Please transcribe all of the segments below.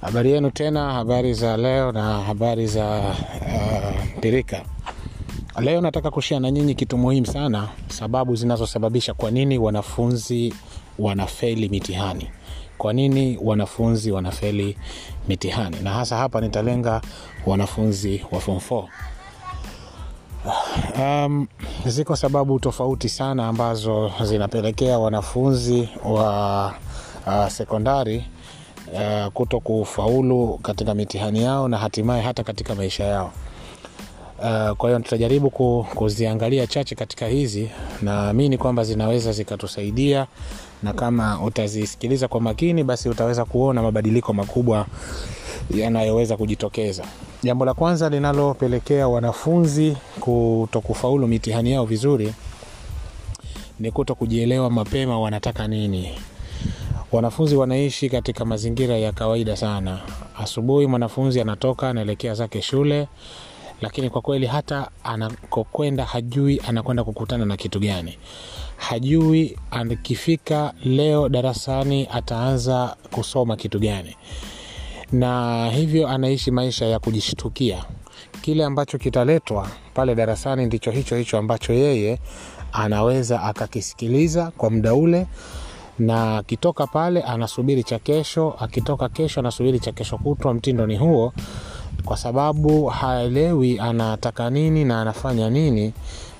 Habari yenu tena, habari za leo na habari za uh, pirika. Leo nataka kushia na nyinyi kitu muhimu sana, sababu zinazosababisha kwa nini wanafunzi wanafeli mitihani. Kwa nini wanafunzi wanafeli mitihani, na hasa hapa nitalenga wanafunzi wa form 4. Um, ziko sababu tofauti sana ambazo zinapelekea wanafunzi wa uh, sekondari uh, kuto kufaulu katika mitihani yao na hatimaye hata katika maisha yao. Uh, kwa hiyo tutajaribu ku, kuziangalia chache katika hizi, naamini kwamba zinaweza zikatusaidia, na kama utazisikiliza kwa makini, basi utaweza kuona mabadiliko makubwa yanayoweza kujitokeza. Jambo la kwanza linalopelekea wanafunzi kutokufaulu mitihani yao vizuri ni kuto kujielewa mapema wanataka nini. Wanafunzi wanaishi katika mazingira ya kawaida sana. Asubuhi mwanafunzi anatoka anaelekea zake shule, lakini kwa kweli hata anakokwenda hajui anakwenda kukutana na kitu gani, hajui akifika leo darasani ataanza kusoma kitu gani, na hivyo anaishi maisha ya kujishtukia. Kile ambacho kitaletwa pale darasani ndicho hicho hicho ambacho yeye anaweza akakisikiliza kwa muda ule na akitoka pale anasubiri cha kesho, akitoka kesho anasubiri cha kesho kutwa. Mtindo ni huo, kwa sababu haelewi anataka nini na anafanya nini.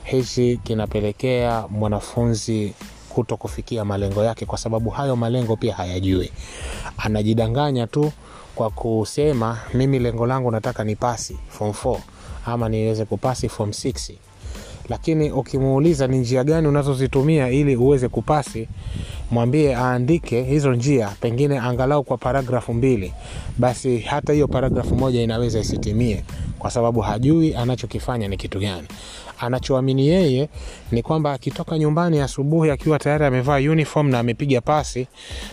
Hichi kinapelekea mwanafunzi kuto kufikia malengo yake, kwa sababu hayo malengo pia hayajui. Anajidanganya tu kwa kusema mimi lengo langu nataka ni pasi form 4 ama niweze kupasi form 6 lakini ukimuuliza ni njia gani unazozitumia ili uweze kupasi, mwambie aandike hizo njia, pengine angalau kwa paragrafu mbili, basi hata hiyo paragrafu moja inaweza isitimie, kwa sababu hajui anachokifanya ni kitu gani. Anachoamini yeye ni kwamba akitoka nyumbani asubuhi akiwa tayari amevaa uniform na amepiga pasi,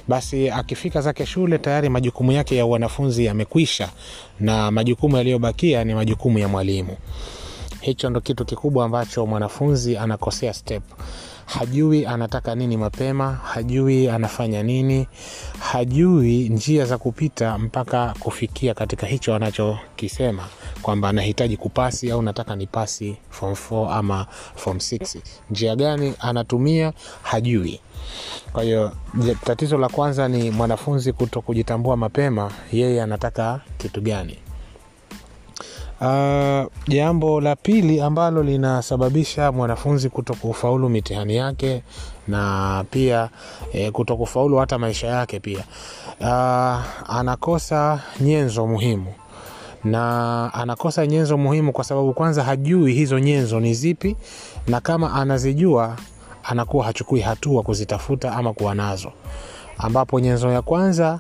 basi akifika zake shule tayari majukumu yake ya wanafunzi yamekwisha, na majukumu yaliyobakia ni majukumu ya mwalimu. Hicho ndo kitu kikubwa ambacho mwanafunzi anakosea step. Hajui anataka nini mapema, hajui anafanya nini, hajui njia za kupita mpaka kufikia katika hicho anachokisema kwamba anahitaji kupasi au nataka ni pasi form 4 ama form 6. Njia gani anatumia hajui. Kwa hiyo tatizo la kwanza ni mwanafunzi kuto kujitambua mapema, yeye anataka kitu gani. Uh, jambo la pili ambalo linasababisha mwanafunzi kuto kufaulu mitihani yake na pia e, kuto kufaulu hata maisha yake pia, uh, anakosa nyenzo muhimu. Na anakosa nyenzo muhimu kwa sababu kwanza hajui hizo nyenzo ni zipi, na kama anazijua anakuwa hachukui hatua kuzitafuta ama kuwa nazo, ambapo nyenzo ya kwanza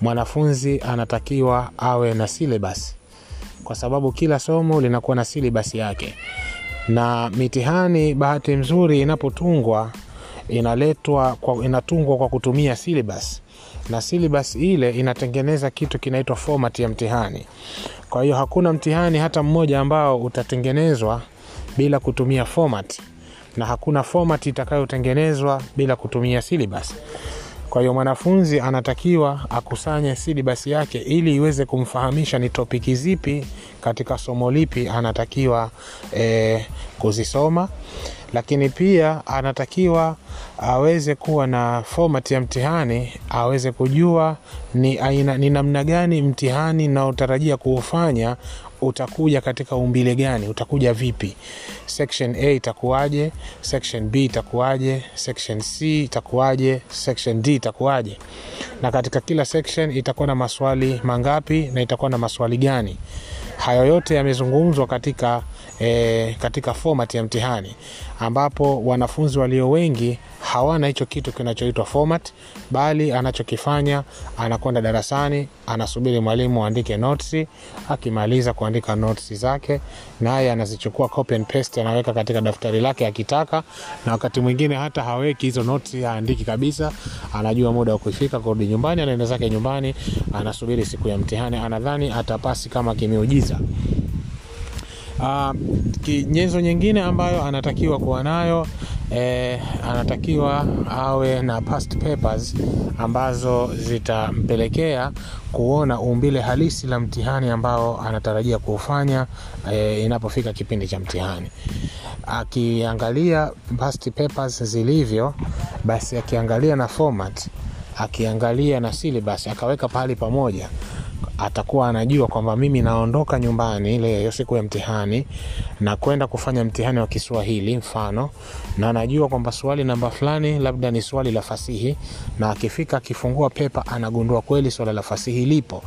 mwanafunzi anatakiwa awe na syllabus kwa sababu kila somo linakuwa na silibasi yake, na mitihani bahati mzuri inapotungwa inaletwa kwa, inatungwa kwa kutumia silibasi, na silibas ile inatengeneza kitu kinaitwa format ya mtihani. Kwa hiyo hakuna mtihani hata mmoja ambao utatengenezwa bila kutumia format, na hakuna format itakayotengenezwa bila kutumia silibasi. Kwa hiyo mwanafunzi anatakiwa akusanye silibasi yake ili iweze kumfahamisha ni topiki zipi katika somo lipi anatakiwa e, kuzisoma, lakini pia anatakiwa aweze kuwa na format ya mtihani, aweze kujua ni aina, ni namna gani mtihani naotarajia kuufanya utakuja katika umbile gani, utakuja vipi, section A itakuwaje, section B itakuwaje, section C itakuwaje, section D itakuwaje, na katika kila section itakuwa na maswali mangapi na itakuwa na maswali gani. Hayo yote yamezungumzwa katika, e, katika format ya mtihani ambapo wanafunzi walio wengi hawana hicho kitu kinachoitwa format, bali anachokifanya anakwenda darasani, anasubiri mwalimu aandike notes. Akimaliza kuandika notes zake, naye anazichukua copy and paste, anaweka katika daftari lake akitaka, na wakati mwingine hata haweki hizo notes, haandiki kabisa. Anajua muda wa kuifika, kurudi nyumbani, anaenda zake nyumbani, anasubiri siku ya mtihani, anadhani atapasi kama kimeujiza. Uh, nyenzo nyingine ambayo anatakiwa kuwa nayo eh, anatakiwa awe na past papers ambazo zitampelekea kuona umbile halisi la mtihani ambao anatarajia kuufanya eh, inapofika kipindi cha mtihani. Akiangalia past papers zilivyo, basi akiangalia na format, akiangalia na syllabus, akaweka pahali pamoja atakuwa anajua kwamba mimi naondoka nyumbani ile hiyo siku ya mtihani na kwenda kufanya mtihani wa Kiswahili mfano, na anajua kwamba swali namba fulani labda ni swali la fasihi, na akifika akifungua pepa anagundua kweli swala la fasihi lipo.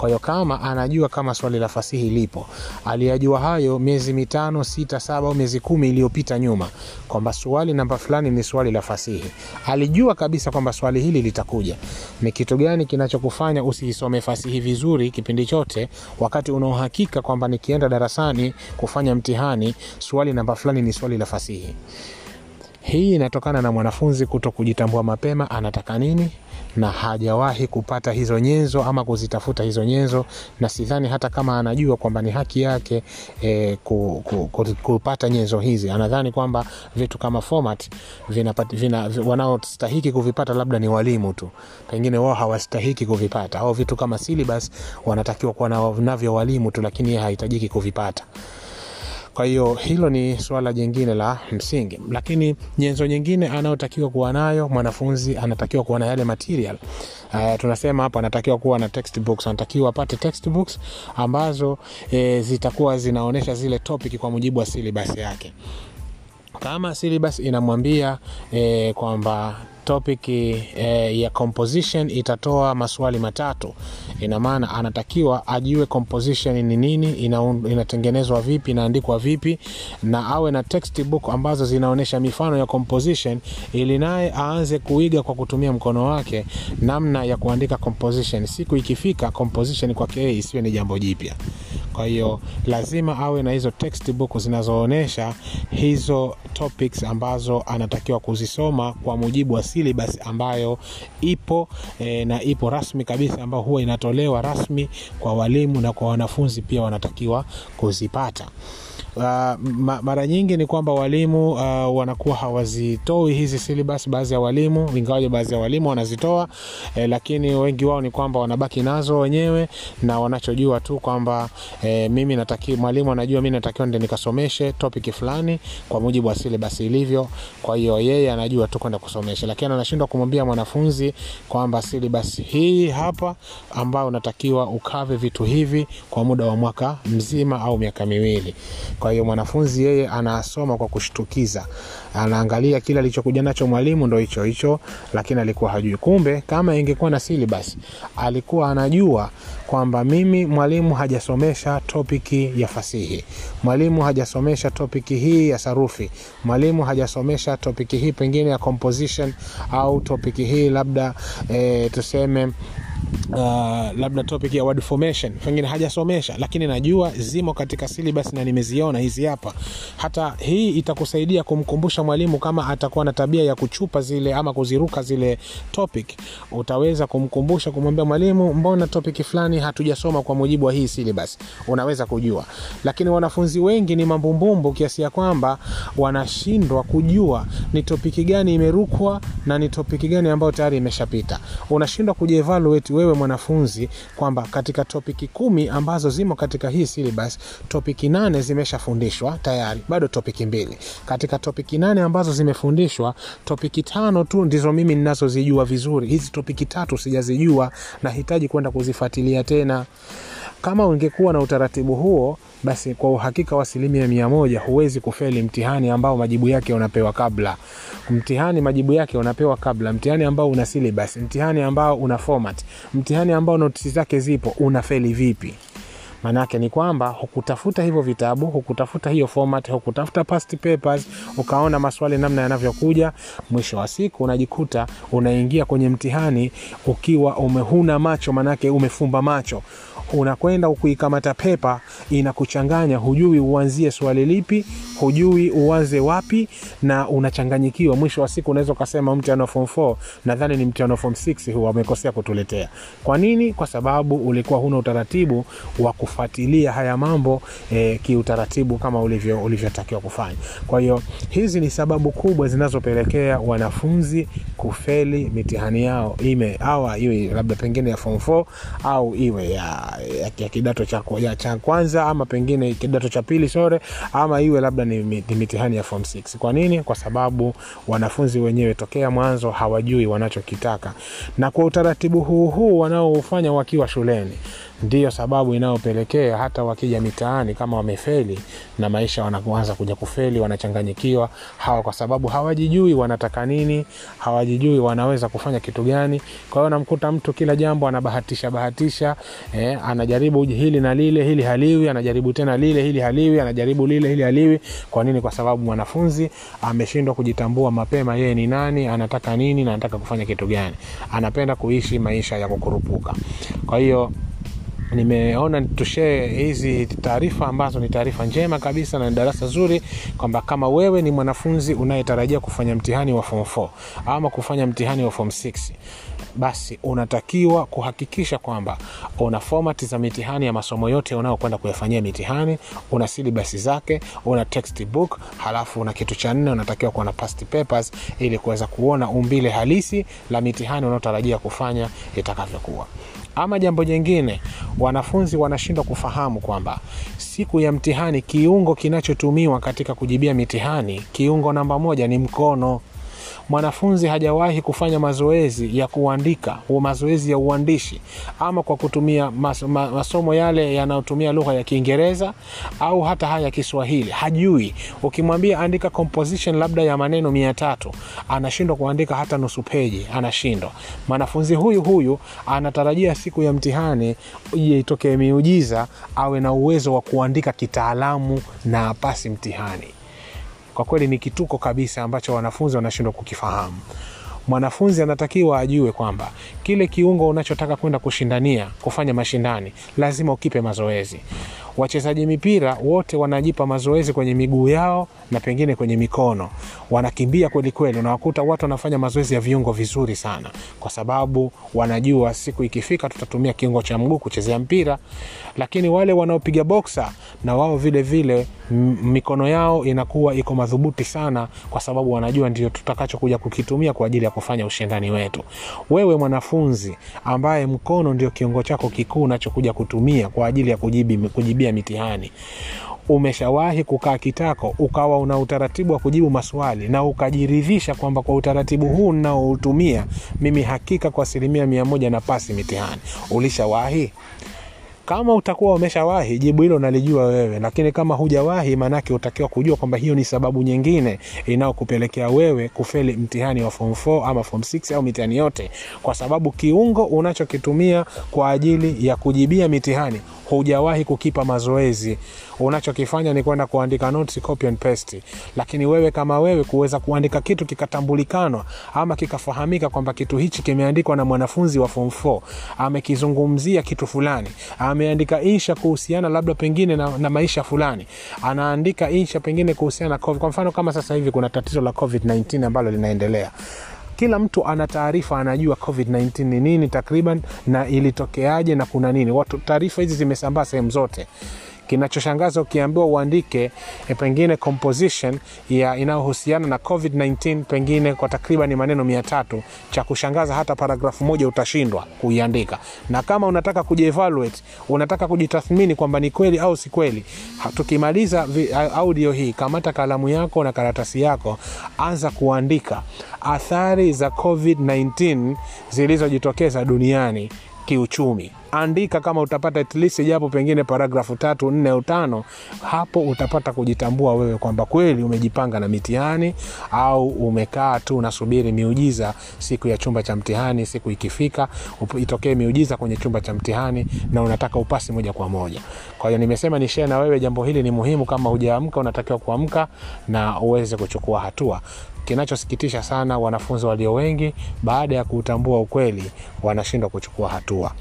Kwa hiyo kama anajua kama swali la fasihi lipo, aliyajua hayo miezi mitano, sita, saba au miezi kumi iliyopita nyuma, kwamba swali namba fulani ni swali la fasihi, alijua kabisa kwamba swali hili litakuja. Ni kitu gani kinachokufanya usiisome fasihi vizuri kipindi chote, wakati una uhakika kwamba nikienda darasani kufanya mtihani, swali namba fulani ni swali la fasihi? Hii inatokana na mwanafunzi kuto kujitambua mapema anataka nini, na hajawahi kupata hizo nyenzo ama kuzitafuta hizo nyenzo, na sidhani hata kama anajua kwamba ni haki yake e, ku, ku, ku, kupata nyenzo hizi. Anadhani kwamba vitu kama format wanaostahiki kuvipata labda ni walimu tu, pengine wao hawastahiki kuvipata, au vitu kama syllabus wanatakiwa kuwa navyo walimu tu, lakini yeye hahitajiki kuvipata. Kwa hiyo hilo ni suala jingine la msingi, lakini nyenzo nyingine anayotakiwa kuwa nayo mwanafunzi, anatakiwa kuwa na yale material. Uh, tunasema hapo anatakiwa kuwa na textbooks, anatakiwa apate textbooks ambazo e, zitakuwa zinaonyesha zile topic kwa mujibu wa syllabus yake. Kama syllabus inamwambia e, kwamba topic e, ya composition itatoa maswali matatu, ina maana anatakiwa ajue composition ni nini, ina, inatengenezwa vipi, inaandikwa vipi, na awe na textbook ambazo zinaonyesha mifano ya composition, ili naye aanze kuiga kwa kutumia mkono wake namna ya kuandika composition. Siku ikifika composition kwake isiwe ni jambo jipya. Kwa hiyo lazima awe na hizo textbook zinazoonyesha hizo topics ambazo anatakiwa kuzisoma kwa mujibu wa syllabus ambayo ipo e, na ipo rasmi kabisa, ambayo huwa inatolewa rasmi kwa walimu na kwa wanafunzi pia wanatakiwa kuzipata. Uh, ma, mara nyingi ni kwamba walimu uh, wanakuwa hawazitoi hizi syllabus, baadhi ya walimu, ingawaje baadhi ya walimu wanazitoa eh, lakini wengi wao ni kwamba wanabaki nazo wenyewe na wanachojua tu kwamba eh, mimi nataki mwalimu anajua mimi natakiwa ndio nikasomeshe topic fulani kwa mujibu wa syllabus ilivyo. Kwa hiyo yeye anajua tu kwenda kusomesha, lakini anashindwa kumwambia mwanafunzi kwamba syllabus hii hapa, ambayo unatakiwa ukave vitu hivi kwa muda wa mwaka mzima au miaka miwili. Kwa hiyo mwanafunzi yeye anasoma kwa kushtukiza, anaangalia kile alichokuja nacho mwalimu ndo hicho hicho, lakini alikuwa hajui. Kumbe kama ingekuwa na silibasi, alikuwa anajua kwamba mimi mwalimu hajasomesha topiki ya fasihi, mwalimu hajasomesha topiki hii ya sarufi, mwalimu hajasomesha topiki hii pengine ya composition au topiki hii labda e, tuseme Uh, labda topic ya word formation pengine hajasomesha, lakini najua zimo katika syllabus na nimeziona hizi hapa. Hata hii itakusaidia kumkumbusha mwalimu, kama atakuwa na tabia ya kuchupa zile ama kuziruka zile topic, utaweza kumkumbusha, kumwambia mwalimu, mbona topic fulani hatujasoma kwa mujibu wa hii syllabus, unaweza kujua. Lakini wanafunzi wengi ni mambumbumbu kiasi ya kwamba wanashindwa kujua ni topiki gani imerukwa na ni topiki gani ambayo tayari imeshapita. Unashindwa kujievaluate wewe mwanafunzi kwamba katika topiki kumi ambazo zimo katika hii syllabus, topiki nane zimeshafundishwa tayari, bado topiki mbili. Katika topiki nane ambazo zimefundishwa, topiki tano tu ndizo mimi ninazozijua vizuri, hizi topiki tatu sijazijua, nahitaji kwenda kuzifuatilia tena. Kama ungekuwa na utaratibu huo, basi kwa uhakika wa asilimia mia moja huwezi kufeli mtihani ambao majibu yake unapewa kabla. Mtihani majibu yake unapewa kabla, mtihani ambao una syllabus, mtihani ambao una format, mtihani ambao notisi zake zipo, unafeli vipi? Maanake ni kwamba hukutafuta hivyo vitabu, hukutafuta hiyo format, hukutafuta past papers, ukaona maswali namna yanavyokuja. Mwisho wa siku unajikuta unaingia kwenye mtihani ukiwa umehuna macho, maanake umefumba macho unakwenda kuikamata pepa inakuchanganya, hujui uanzie swali lipi, hujui uanze wapi, na unachanganyikiwa. Mwisho wa siku unaweza ukasema mtihani wa form 4 nadhani ni mtihani wa form 6 huu wamekosea kutuletea. Kwa nini? Kwa sababu ulikuwa huna utaratibu wa kufuatilia haya mambo e, kiutaratibu kama ulivyo kufanya. Kwa hiyo hizi ni sababu kubwa zinazopelekea wanafunzi kufeli mitihani yao ime awa iwe labda pengine ya form 4 au iwe ya, ya, ya kidato cha, ya, cha kwanza ama pengine kidato cha pili sore ama iwe labda ni, ni mitihani ya form 6. Kwa nini? Kwa sababu wanafunzi wenyewe tokea mwanzo hawajui wanachokitaka, na kwa utaratibu huu huu wanaoufanya wakiwa shuleni ndiyo sababu inayopelekea hata wakija mitaani kama wamefeli na maisha wanaanza kuja kufeli, wanachanganyikiwa hawa, kwa sababu hawajijui wanataka nini, hawajijui wanaweza kufanya kitu gani. Kwa hiyo namkuta mtu kila jambo anabahatisha bahatisha, eh, anajaribu hili na lile, hili haliwi, anajaribu tena lile, hili haliwi, anajaribu lile, hili haliwi. Kwa nini? Kwa sababu mwanafunzi ameshindwa kujitambua mapema, yeye ni nani, anataka nini na anataka kufanya kitu gani, anapenda kuishi maisha ya kukurupuka. Kwa hiyo nimeona tushee hizi taarifa ambazo ni taarifa njema kabisa na darasa zuri, kwamba kama wewe ni mwanafunzi unayetarajia kufanya mtihani wa form 4 ama kufanya mtihani wa form 6 basi unatakiwa kuhakikisha kwamba una format za mitihani ya masomo yote unayokwenda kuyafanyia mitihani, una silibasi zake, una textbook, halafu una kitu cha nne, unatakiwa kuwa na past papers ili kuweza kuona umbile halisi la mitihani unayotarajia kufanya itakavyokuwa. Ama jambo jingine, wanafunzi wanashindwa kufahamu kwamba siku ya mtihani kiungo kinachotumiwa katika kujibia mitihani, kiungo namba moja ni mkono. Mwanafunzi hajawahi kufanya mazoezi ya kuandika, mazoezi ya uandishi, ama kwa kutumia mas, ma, masomo yale yanayotumia lugha ya Kiingereza au hata haya ya Kiswahili, hajui. Ukimwambia andika composition labda ya maneno mia tatu, anashindwa kuandika hata nusu peji, anashindwa. Mwanafunzi huyu huyu anatarajia siku ya mtihani itokee miujiza, awe na uwezo wa kuandika kitaalamu na apasi mtihani. Kwa kweli ni kituko kabisa ambacho wanafunzi wanashindwa kukifahamu. Mwanafunzi anatakiwa ajue kwamba kile kiungo unachotaka kwenda kushindania, kufanya mashindani, lazima ukipe mazoezi. Wachezaji mipira wote wanajipa mazoezi kwenye miguu yao na pengine kwenye mikono, wanakimbia kwelikweli. kweli. Unawakuta watu wanafanya mazoezi ya viungo vizuri sana, kwa sababu wanajua siku ikifika tutatumia kiungo cha mguu kuchezea mpira. Lakini wale wanaopiga boksa na wao vile vile mikono yao inakuwa iko madhubuti sana, kwa sababu wanajua ndio tutakachokuja kukitumia kwa ajili kufanya ushindani wetu. Wewe mwanafunzi ambaye mkono ndio kiungo chako kikuu unachokuja kutumia kwa ajili ya kujibi, kujibia mitihani umeshawahi kukaa kitako ukawa una utaratibu wa kujibu maswali na ukajiridhisha kwamba kwa utaratibu huu ninaoutumia mimi hakika kwa asilimia mia moja na pasi mitihani? Ulishawahi? Kama utakuwa umeshawahi, jibu hilo nalijua wewe, lakini kama hujawahi, maanake utakiwa kujua kwamba hiyo ni sababu nyingine inayokupelekea wewe kufeli mtihani wa form 4 ama form 6 au mitihani yote, kwa sababu kiungo unachokitumia kwa ajili ya kujibia mitihani hujawahi kukipa mazoezi. Unachokifanya ni kwenda kuandika notes, copy and paste. Lakini wewe kama wewe kuweza kuandika kitu kikatambulikanwa ama kikafahamika kwamba kitu hichi kimeandikwa na mwanafunzi wa form 4, amekizungumzia kitu fulani, ameandika insha kuhusiana labda pengine na, na maisha fulani, anaandika insha pengine kuhusiana na COVID. Kwa mfano kama sasa hivi kuna tatizo la COVID-19 ambalo linaendelea kila mtu ana taarifa, anajua COVID-19 ni nini takriban na ilitokeaje na kuna nini. Taarifa hizi zimesambaa sehemu zote. Kinachoshangaza ukiambiwa uandike e, pengine composition ya inayohusiana na COVID-19 pengine kwa takriban maneno mia tatu, cha kushangaza hata paragrafu moja utashindwa kuiandika. Na kama unataka kujievaluate, unataka kujitathmini kwamba ni kweli au si kweli, tukimaliza audio hii, kamata kalamu yako na karatasi yako, anza kuandika. Athari za COVID-19 zilizojitokeza duniani kiuchumi. Andika kama utapata at least japo pengine paragrafu tatu nne au hapo utapata kujitambua wewe kwamba kweli umejipanga na mitihani au umekaa tu unasubiri miujiza siku ya chumba cha mtihani. Siku ikifika itokee miujiza kwenye chumba cha mtihani na unataka upasi moja kwa moja. Kwa hiyo nimesema ni share na wewe, jambo hili ni muhimu. Kama hujaamka, unatakiwa kuamka na uweze kuchukua hatua. Kinachosikitisha sana, wanafunzi walio wengi baada ya kuutambua ukweli wanashindwa kuchukua hatua,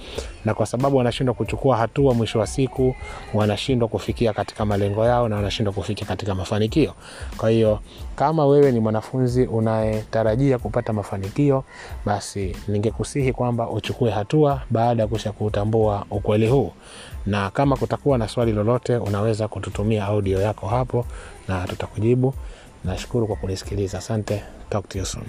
na kwa sababu wanashindwa kuchukua hatua, mwisho wa siku wanashindwa kufikia katika malengo yao na wanashindwa kufikia katika mafanikio. Kwa hiyo kama wewe ni mwanafunzi unayetarajia kupata mafanikio, basi ningekusihi kwamba uchukue hatua baada ya kusha kuutambua ukweli huu, na kama kutakuwa na swali lolote, unaweza kututumia audio yako hapo na tutakujibu. Nashukuru kwa kunisikiliza, asante. Talk to you soon.